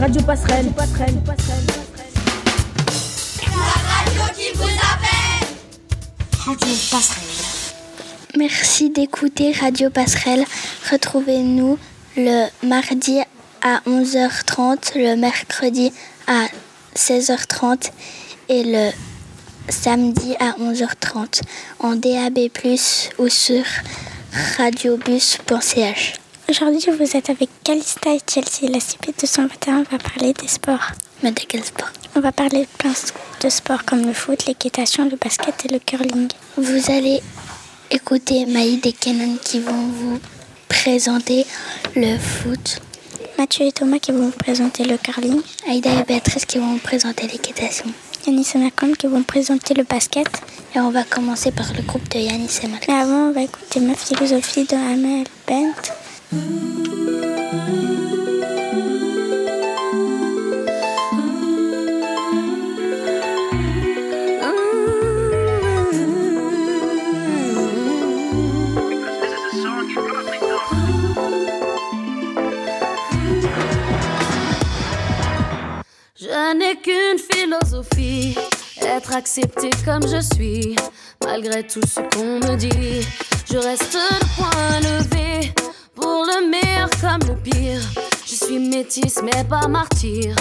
Radio Passerelle. La radio qui vous appelle. Radio Passerelle. Merci d'écouter Radio Passerelle. Retrouvez-nous le mardi à 11h30, le mercredi à 16h30 et le samedi à 11h30 en DAB+, ou sur radiobus.ch. Aujourd'hui, vous êtes avec Calista et Chelsea. La CP221 va parler des sports. Mais de quel sport? On va parler de plein de sports comme le foot, l'équitation, le basket et le curling. Vous allez écouter Maïd et Kenan qui vont vous présenter le foot. Mathieu et Thomas qui vont vous présenter le curling. Aïda et Béatrice qui vont vous présenter l'équitation. Yanis et Malcolm qui vont présenter le basket. Et on va commencer par le groupe de Yanis et Malcolm. Mais avant, on va écouter ma philosophie de Amel Bent. Je n'ai qu'une philosophie, être accepté comme je suis, malgré tout ce qu'on me dit. Je reste le point levé, pour le meilleur comme le pire. Je suis métisse mais pas martyr,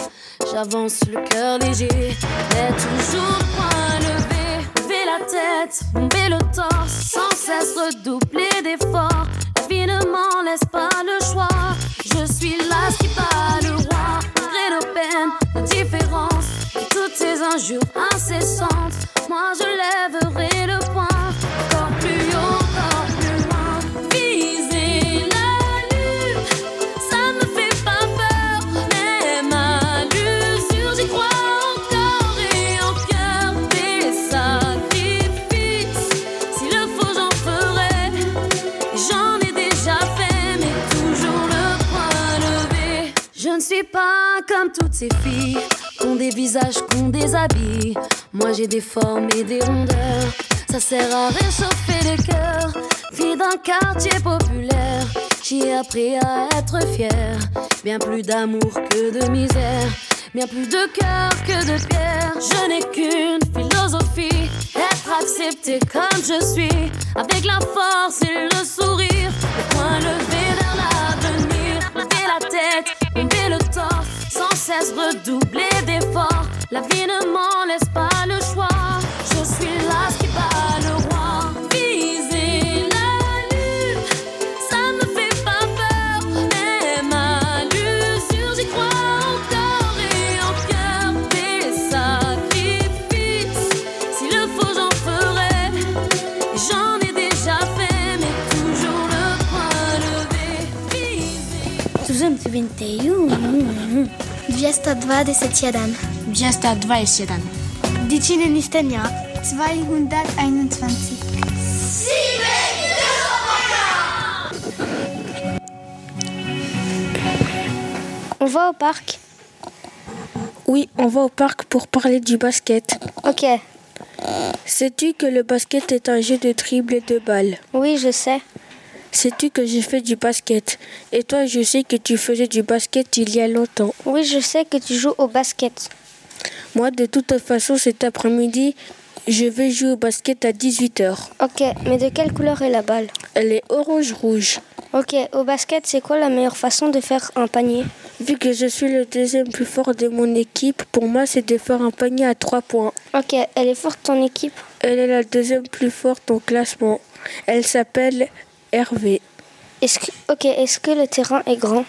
j'avance le cœur léger, mais toujours point levé. Lever la tête, bomber le torse, sans cesse redoubler d'efforts. La vie ne laisse pas le choix, je suis là qui bat le roi. Malgré nos peines, nos différences, et toutes ces injures incessantes, moi je lèverai le poing. Comme toutes ces filles, ont des visages, qu'on des habits. Moi j'ai des formes et des rondeurs. Ça sert à réchauffer les cœurs. Fille d'un quartier populaire, j'ai appris à être fière. Bien plus d'amour que de misère. Bien plus de cœur que de pierre. Je n'ai qu'une philosophie, être accepté comme je suis. Avec la force et le sourire, le point levé cesse redoubler d'efforts. 221. 221. Dicine Nistania. 221. On va au parc Oui, on va au parc pour parler du basket. Ok. Sais-tu que le basket est un jeu de dribble et de balles Oui, je sais. Sais-tu que j'ai fait du basket? Et toi, je sais que tu faisais du basket il y a longtemps. Oui, je sais que tu joues au basket. Moi, de toute façon, cet après-midi, je vais jouer au basket à 18h. Ok, mais de quelle couleur est la balle? Elle est orange-rouge. Ok, au basket, c'est quoi la meilleure façon de faire un panier? Vu que je suis le deuxième plus fort de mon équipe, pour moi, c'est de faire un panier à 3 points. Ok, elle est forte ton équipe? Elle est la deuxième plus forte au classement. Elle s'appelle Hervé. Est-ce que, ok, est-ce que le terrain est grand?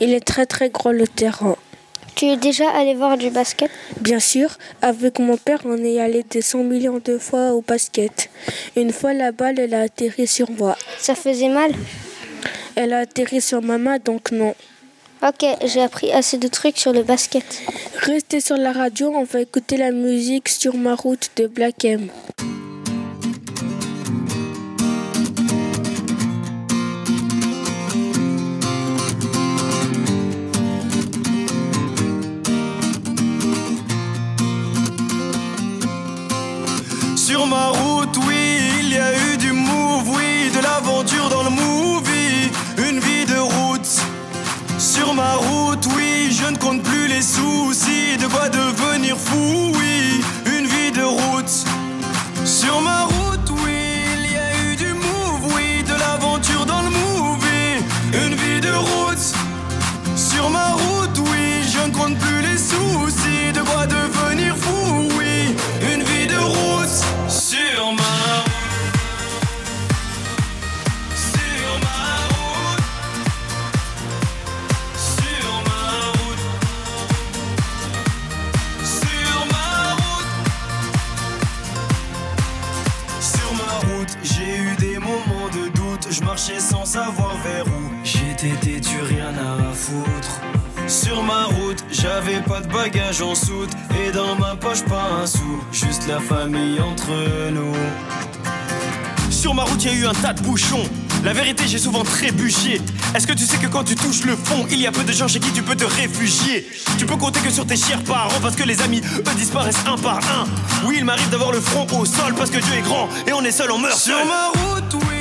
Il est très très grand le terrain. Tu es déjà allé voir du basket? Bien sûr, avec mon père, on est allé des 100 millions de fois au basket. Une fois, la balle, elle a atterri sur moi. Ça faisait mal? Elle a atterri sur ma main, donc non. Ok, j'ai appris assez de trucs sur le basket. Restez sur la radio, on va écouter la musique sur ma route de Black M. Sur ma route, oui, il y a eu du move, oui, de l'aventure dans le movie, une vie de route. Sur ma route, oui, je ne compte plus les soucis, de quoi devenir fou, oui, marchais sans savoir vers où. J'étais têtu, rien à foutre. Sur ma route, j'avais pas de bagages en soute. Et dans ma poche, pas un sou. Juste la famille entre nous. Sur ma route, y a eu un tas de bouchons. La vérité, j'ai souvent trébuché. Est-ce que tu sais que quand tu touches le fond, il y a peu de gens chez qui tu peux te réfugier? Tu peux compter que sur tes chers parents parce que les amis, eux, disparaissent un par un. Oui, il m'arrive d'avoir le front au sol parce que Dieu est grand et on est seul, on meurt Sur ma route, oui,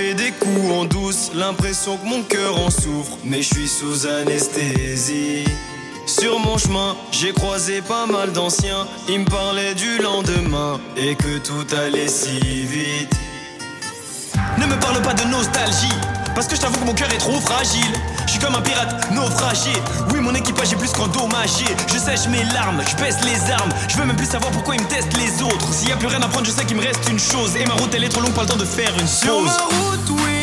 des coups en douce, l'impression que mon cœur en souffre, mais je suis sous anesthésie. Sur mon chemin, j'ai croisé pas mal d'anciens, ils me parlaient du lendemain et que tout allait si vite. Ne me parle pas de nostalgie, parce que je t'avoue que mon cœur est trop fragile. Comme un pirate naufragé. Oui, mon équipage est plus qu'endommagé. Je sèche mes larmes, je baisse les armes. Je veux même plus savoir pourquoi ils me testent les autres. S'il y a plus rien à prendre, je sais qu'il me reste une chose. Et ma route, elle est trop longue, pas le temps de faire une pause. ma route, oui,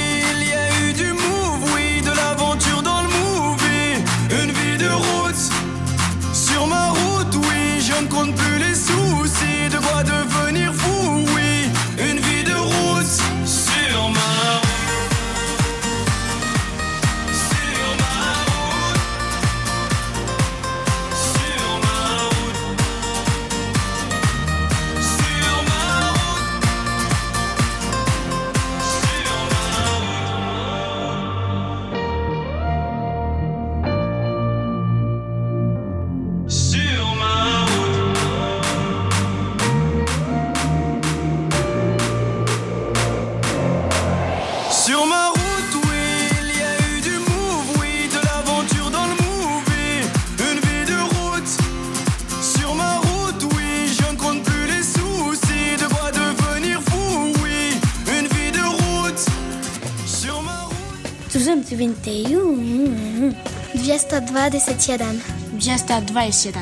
227. 227.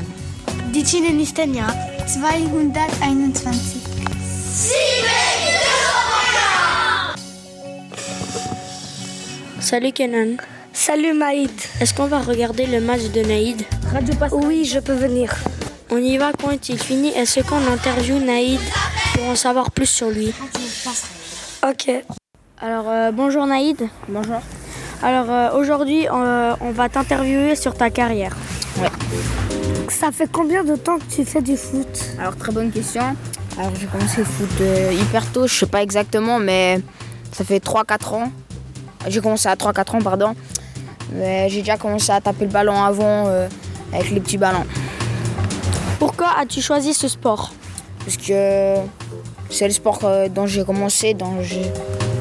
Dicine Nistenia 221. Salut Kenan. Salut Maïd. Est-ce qu'on va regarder le match de Naïd? Oui, je peux venir. On y va quand il finit. Est-ce qu'on interviewe Naïd pour en savoir plus sur lui? Ok. Alors euh, bonjour Naïd. Bonjour. Alors euh, aujourd'hui euh, on va t'interviewer sur ta carrière. Ça fait combien de temps que tu fais du foot? Alors très bonne question. Alors j'ai commencé le foot euh, hyper tôt, je sais pas exactement, mais ça fait 3-4 ans. J'ai commencé à 3-4 ans, pardon. Mais j'ai déjà commencé à taper le ballon avant euh, avec les petits ballons. Pourquoi as-tu choisi ce sport? Parce que c'est le sport dont j'ai commencé, dont j'ai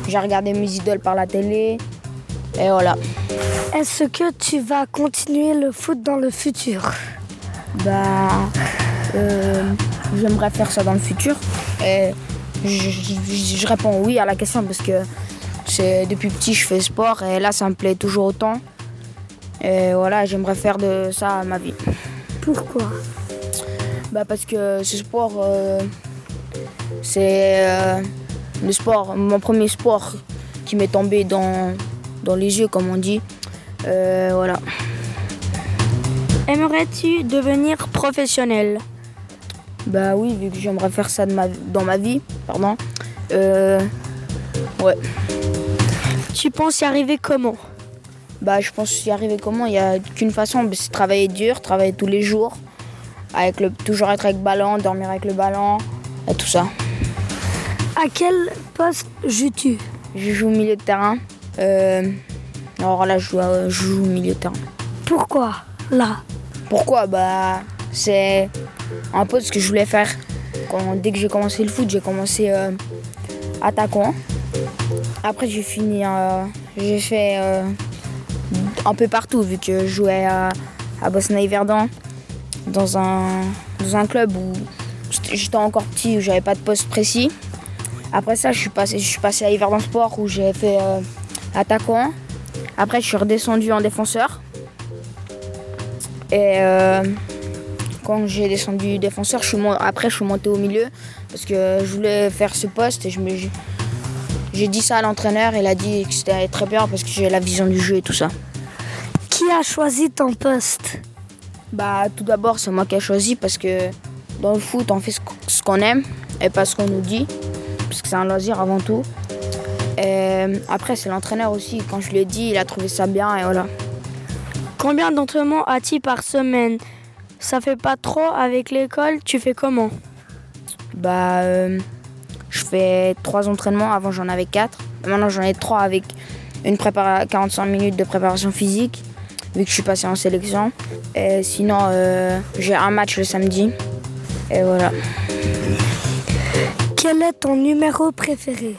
j'ai regardé mes idoles par la télé. Et voilà. Est-ce que tu vas continuer le foot dans le futur? Bah, euh, j'aimerais faire ça dans le futur. Et je, je- je réponds oui à la question parce que c'est depuis petit je fais sport et là ça me plaît toujours autant. Et voilà, j'aimerais faire de ça ma vie. Pourquoi? Bah parce que ce sport, euh, c'est euh, le sport, mon premier sport qui m'est tombé dans, dans les yeux comme on dit. Euh, voilà. Aimerais-tu devenir professionnel? Bah oui, vu que j'aimerais faire ça de ma- dans ma vie, pardon. Euh, ouais. Tu penses y arriver comment? Bah, je pense y arriver comment? Il n'y a qu'une façon, c'est travailler dur, travailler tous les jours, avec le, toujours être avec le ballon, dormir avec le ballon, et tout ça. À quel poste joues-tu? Je joue au milieu de terrain. Euh, alors là, je joue, je joue au milieu de terrain. Pourquoi là? Pourquoi? Bah, c'est un poste que je voulais faire. Quand, dès que j'ai commencé le foot, j'ai commencé euh, attaquant. Après, j'ai fini, euh, j'ai fait euh, un peu partout vu que je jouais à, à Bosnie Verdun dans un, dans un club où j'étais encore petit, où j'avais pas de poste précis. Après ça, je suis passé, je suis passé à Yverdon Sport où j'ai fait euh, attaquant. Après, je suis redescendu en défenseur. Et euh, quand j'ai descendu défenseur, je suis mon- après je suis monté au milieu parce que je voulais faire ce poste et je me, j'ai dit ça à l'entraîneur. Il a dit que c'était très bien parce que j'ai la vision du jeu et tout ça. Qui a choisi ton poste? Bah, tout d'abord, c'est moi qui ai choisi parce que dans le foot, on fait ce qu'on aime et pas ce qu'on nous dit. Parce que c'est un loisir avant tout. Et après, c'est l'entraîneur aussi. Quand je lui ai dit, il a trouvé ça bien et voilà. Combien d'entraînements as-tu par semaine? Ça fait pas trop avec l'école, tu fais comment? Bah, euh, je fais trois entraînements. Avant, j'en avais quatre. Maintenant, j'en ai trois avec une prépara 45 minutes de préparation physique, vu que je suis passé en sélection. Et sinon, euh, j'ai un match le samedi. Et voilà. Quel est ton numéro préféré?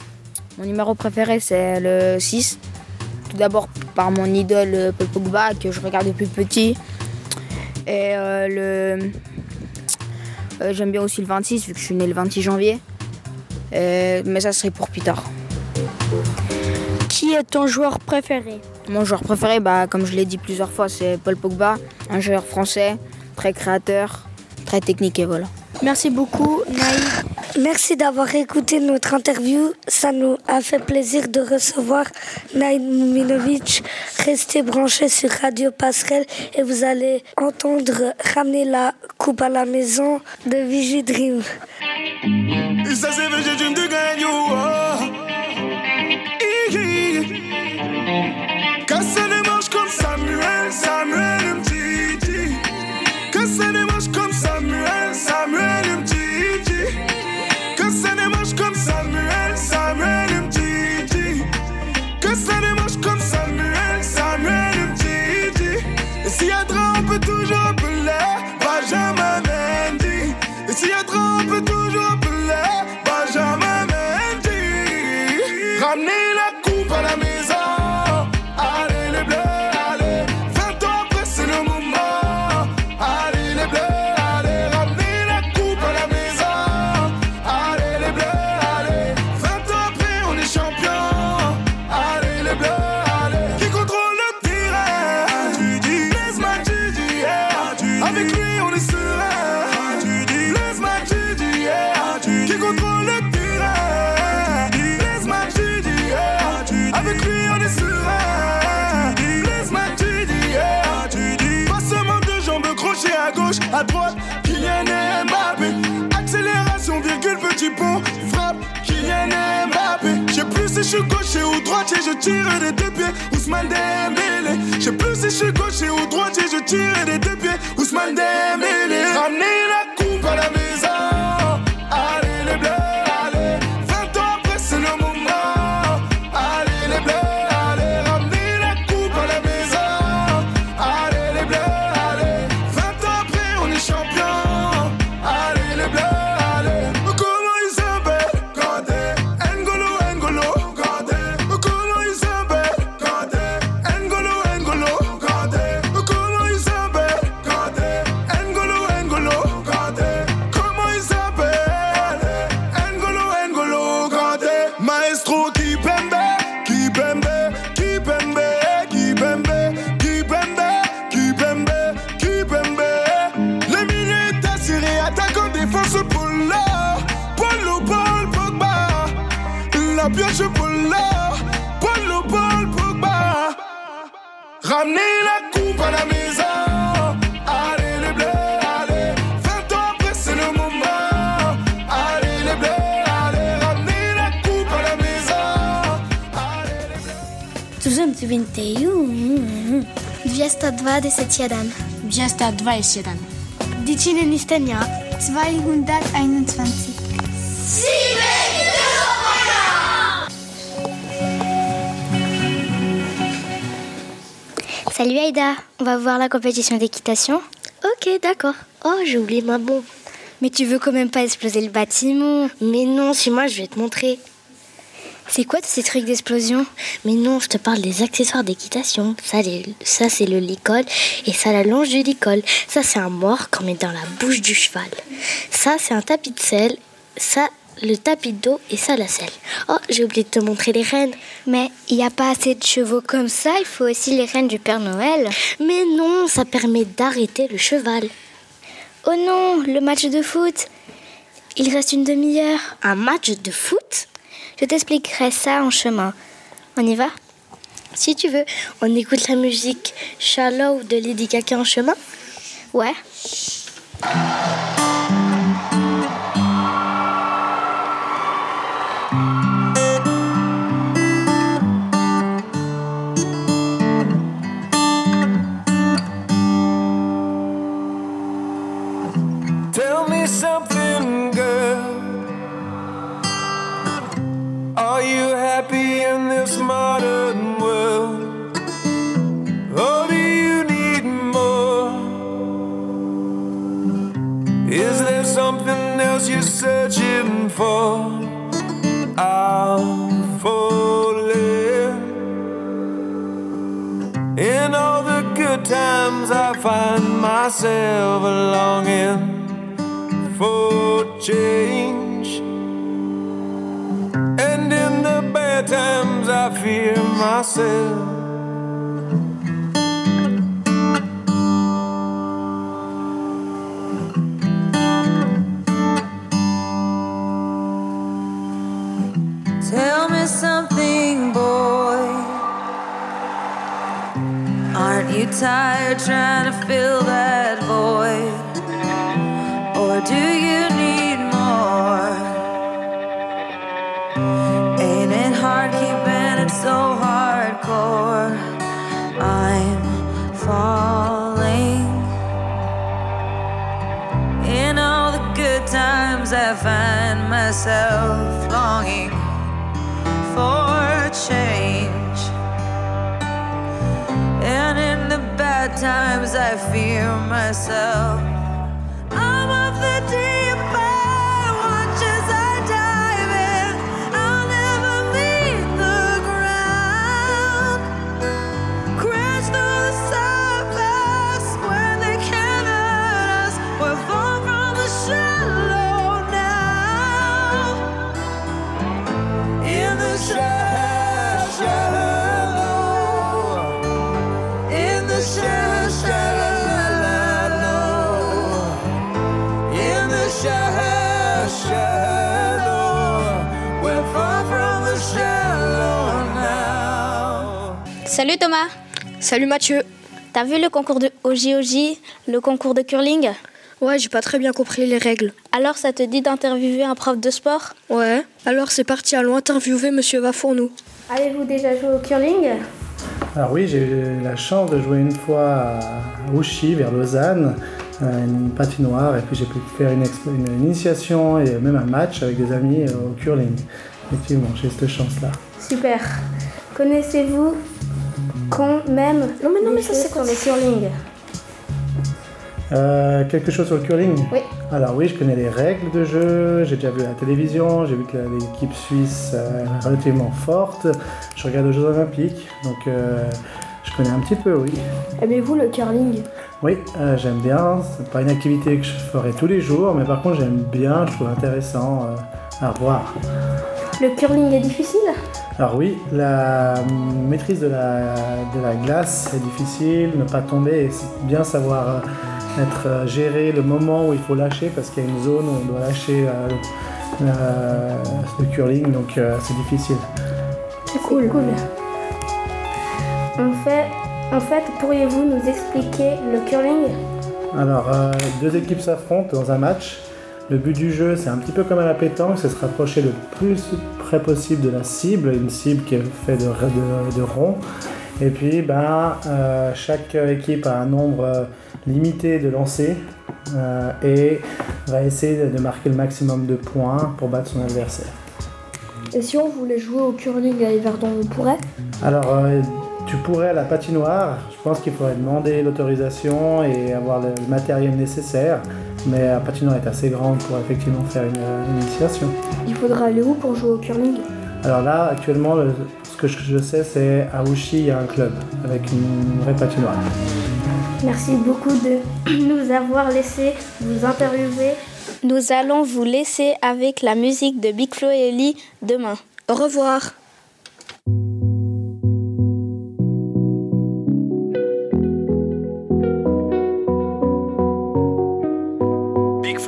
Mon numéro préféré, c'est le 6. Tout d'abord par mon idole euh, Paul Pogba, que je regarde depuis petit. Et euh, le... euh, j'aime bien aussi le 26, vu que je suis né le 26 janvier. Mais ça serait pour plus tard. Qui est ton joueur préféré? Mon joueur préféré, bah, comme je l'ai dit plusieurs fois, c'est Paul Pogba, un joueur français, très créateur, très technique et voilà. Merci beaucoup, Naïd. Merci d'avoir écouté notre interview. Ça nous a fait plaisir de recevoir Naïd Mouminovic. Restez branchés sur Radio Passerelle et vous allez entendre ramener la coupe à la maison de Vigie Dream. À droite. Kylian Mbappé. Accélération, virgule, petit pont. Frappe, Kylian Mbappé. Je sais plus si je suis gaucher ou droitier, je tire des deux pieds. Ousmane Dembélé. Je sais plus si je suis gaucher ou droitier, je tire des deux pieds. Ousmane Dembélé. Ramenez la coupe à la maison. 221 221 Salut Aïda, on va voir la compétition d'équitation. Ok, d'accord. Oh, j'ai oublié ma bombe. Mais tu veux quand même pas exploser le bâtiment. Mais non, si moi je vais te montrer. C'est quoi tous ces trucs d'explosion? Mais non, je te parle des accessoires d'équitation. Ça, les- ça c'est le licol et ça la longe du licol. Ça, c'est un mort qu'on met dans la bouche du cheval. Ça, c'est un tapis de sel. Ça, le tapis d'eau et ça, la selle. Oh, j'ai oublié de te montrer les rênes. Mais il n'y a pas assez de chevaux comme ça, il faut aussi les reines du Père Noël. Mais non, ça permet d'arrêter le cheval. Oh non, le match de foot Il reste une demi-heure. Un match de foot? Je t'expliquerai ça en chemin. On y va? Si tu veux, on écoute la musique Shallow de Lady Gaga en chemin Ouais. Myself longing for change. And in the bad times, I fear myself. I fear myself. Salut Thomas Salut Mathieu. T'as vu le concours de OJOJ, le concours de curling? Ouais, j'ai pas très bien compris les règles. Alors ça te dit d'interviewer un prof de sport? Ouais. Alors c'est parti, allons interviewer Monsieur Vafournou. Avez-vous déjà joué au curling? Alors oui, j'ai eu la chance de jouer une fois à Ouchy, vers Lausanne, à une patinoire, et puis j'ai pu faire une, une initiation et même un match avec des amis euh, au curling. Effectivement, j'ai cette chance-là. Super. Connaissez-vous quand même Non mais non mais ça c'est sur le curling Euh, quelque chose sur le curling? Oui. Alors oui, je connais les règles de jeu, j'ai déjà vu à la télévision, j'ai vu que l'équipe suisse euh, est relativement forte, je regarde aux Jeux Olympiques, donc euh, je connais un petit peu, oui. Aimez-vous le curling? Oui, euh, j'aime bien. C'est pas une activité que je ferai tous les jours, mais par contre j'aime bien, je trouve intéressant euh, à voir. Le curling est difficile? Alors oui, la maîtrise de la, de la glace est difficile, ne pas tomber et c'est bien savoir euh, être euh, gérer le moment où il faut lâcher parce qu'il y a une zone où on doit lâcher euh, le curling, donc euh, c'est difficile. C'est cool. cool. En fait, en fait pourriez-vous nous expliquer le curling? Alors, euh, deux équipes s'affrontent dans un match. Le but du jeu, c'est un petit peu comme à la pétanque, c'est se rapprocher le plus près possible de la cible, une cible qui est faite de, de, de rond. Et puis, ben, euh, chaque équipe a un nombre euh, limité de lancers euh, et va essayer de marquer le maximum de points pour battre son adversaire. Et si on voulait jouer au curling à Yverdon, on pourrait? Alors, euh, tu pourrais à la patinoire, je pense qu'il faudrait demander l'autorisation et avoir le matériel nécessaire, mais la patinoire est assez grande pour effectivement faire une, une initiation. Il faudra aller où pour jouer au curling? Alors là, actuellement, le- ce que je, je sais, c'est à Ouchy, il y a un club avec une vraie patinoire. Merci beaucoup de nous avoir laissé vous interviewer. Nous allons vous laisser avec la musique de Big Flo et Oli demain. Au revoir.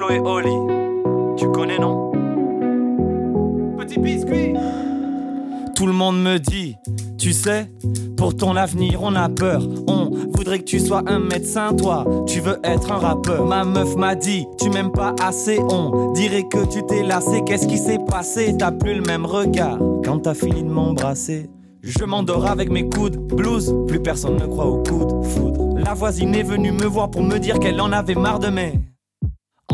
Et Oli, tu connais non? Petit biscuit Tout le monde me dit, tu sais, pour ton avenir on a peur. On voudrait que tu sois un médecin, toi, tu veux être un rappeur. Ma meuf m'a dit, tu m'aimes pas assez, on dirait que tu t'es lassé. Qu'est-ce qui s'est passé? T'as plus le même regard quand t'as fini de m'embrasser. Je m'endors avec mes coudes, blues, plus personne ne croit au coup de foudre. La voisine est venue me voir pour me dire qu'elle en avait marre de mes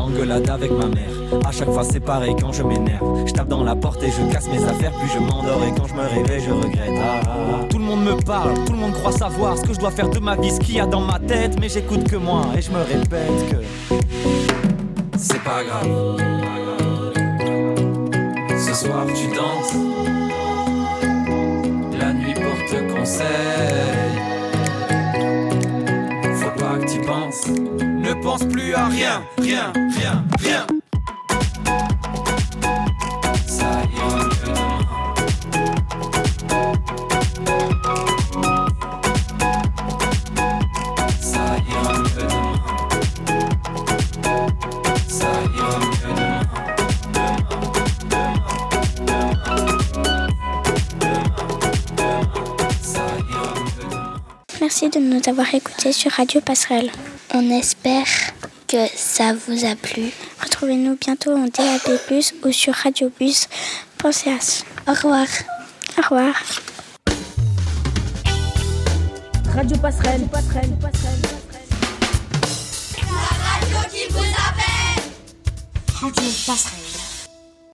Engueulade avec ma mère. À chaque fois c'est pareil quand je m'énerve. Je tape dans la porte et je casse mes affaires, puis je m'endors et quand je me réveille je regrette. Ah, ah, ah. Tout le monde me parle, tout le monde croit savoir ce que je dois faire de ma vie, ce qu'il y a dans ma tête, mais j'écoute que moi et je me répète que c'est pas grave. Ce soir tu danses, la nuit porte conseil. Faut pas que tu penses. Ne pense plus à rien, rien, rien, rien. Merci de nous avoir écoutés sur Radio Passerelle. On espère que ça vous a plu. Retrouvez-nous bientôt en DAB+, ou sur radiobus.ch. Au revoir. Au revoir. Radio Passerelle. La radio qui vous appelle Radio Passerelle.